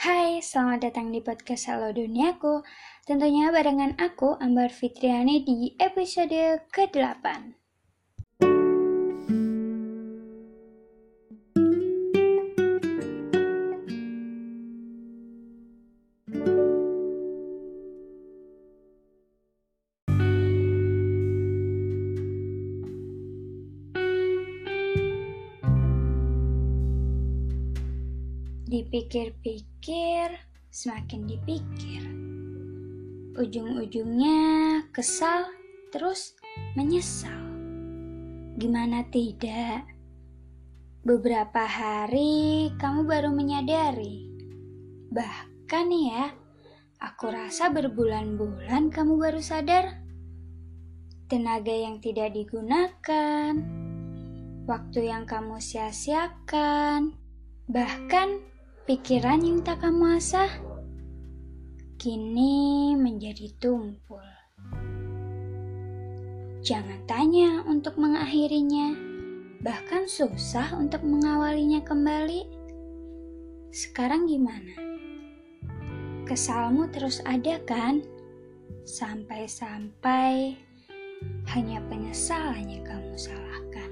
Hai, selamat datang di podcast Halo Duniaku. Tentunya barengan aku, Ambar Fitriani di episode ke-8. Dipikir-pikir, semakin dipikir. Ujung-ujungnya kesal, terus menyesal. Gimana tidak? Beberapa hari kamu baru menyadari. Bahkan ya, aku rasa berbulan-bulan kamu baru sadar. Tenaga yang tidak digunakan, waktu yang kamu sia-siakan, Bahkan pikiran yang tak kamu asah kini menjadi tumpul. Jangan tanya untuk mengakhirinya, bahkan susah untuk mengawalinya kembali. Sekarang gimana? Kesalmu terus ada kan? Sampai-sampai hanya penyesalannya kamu salahkan.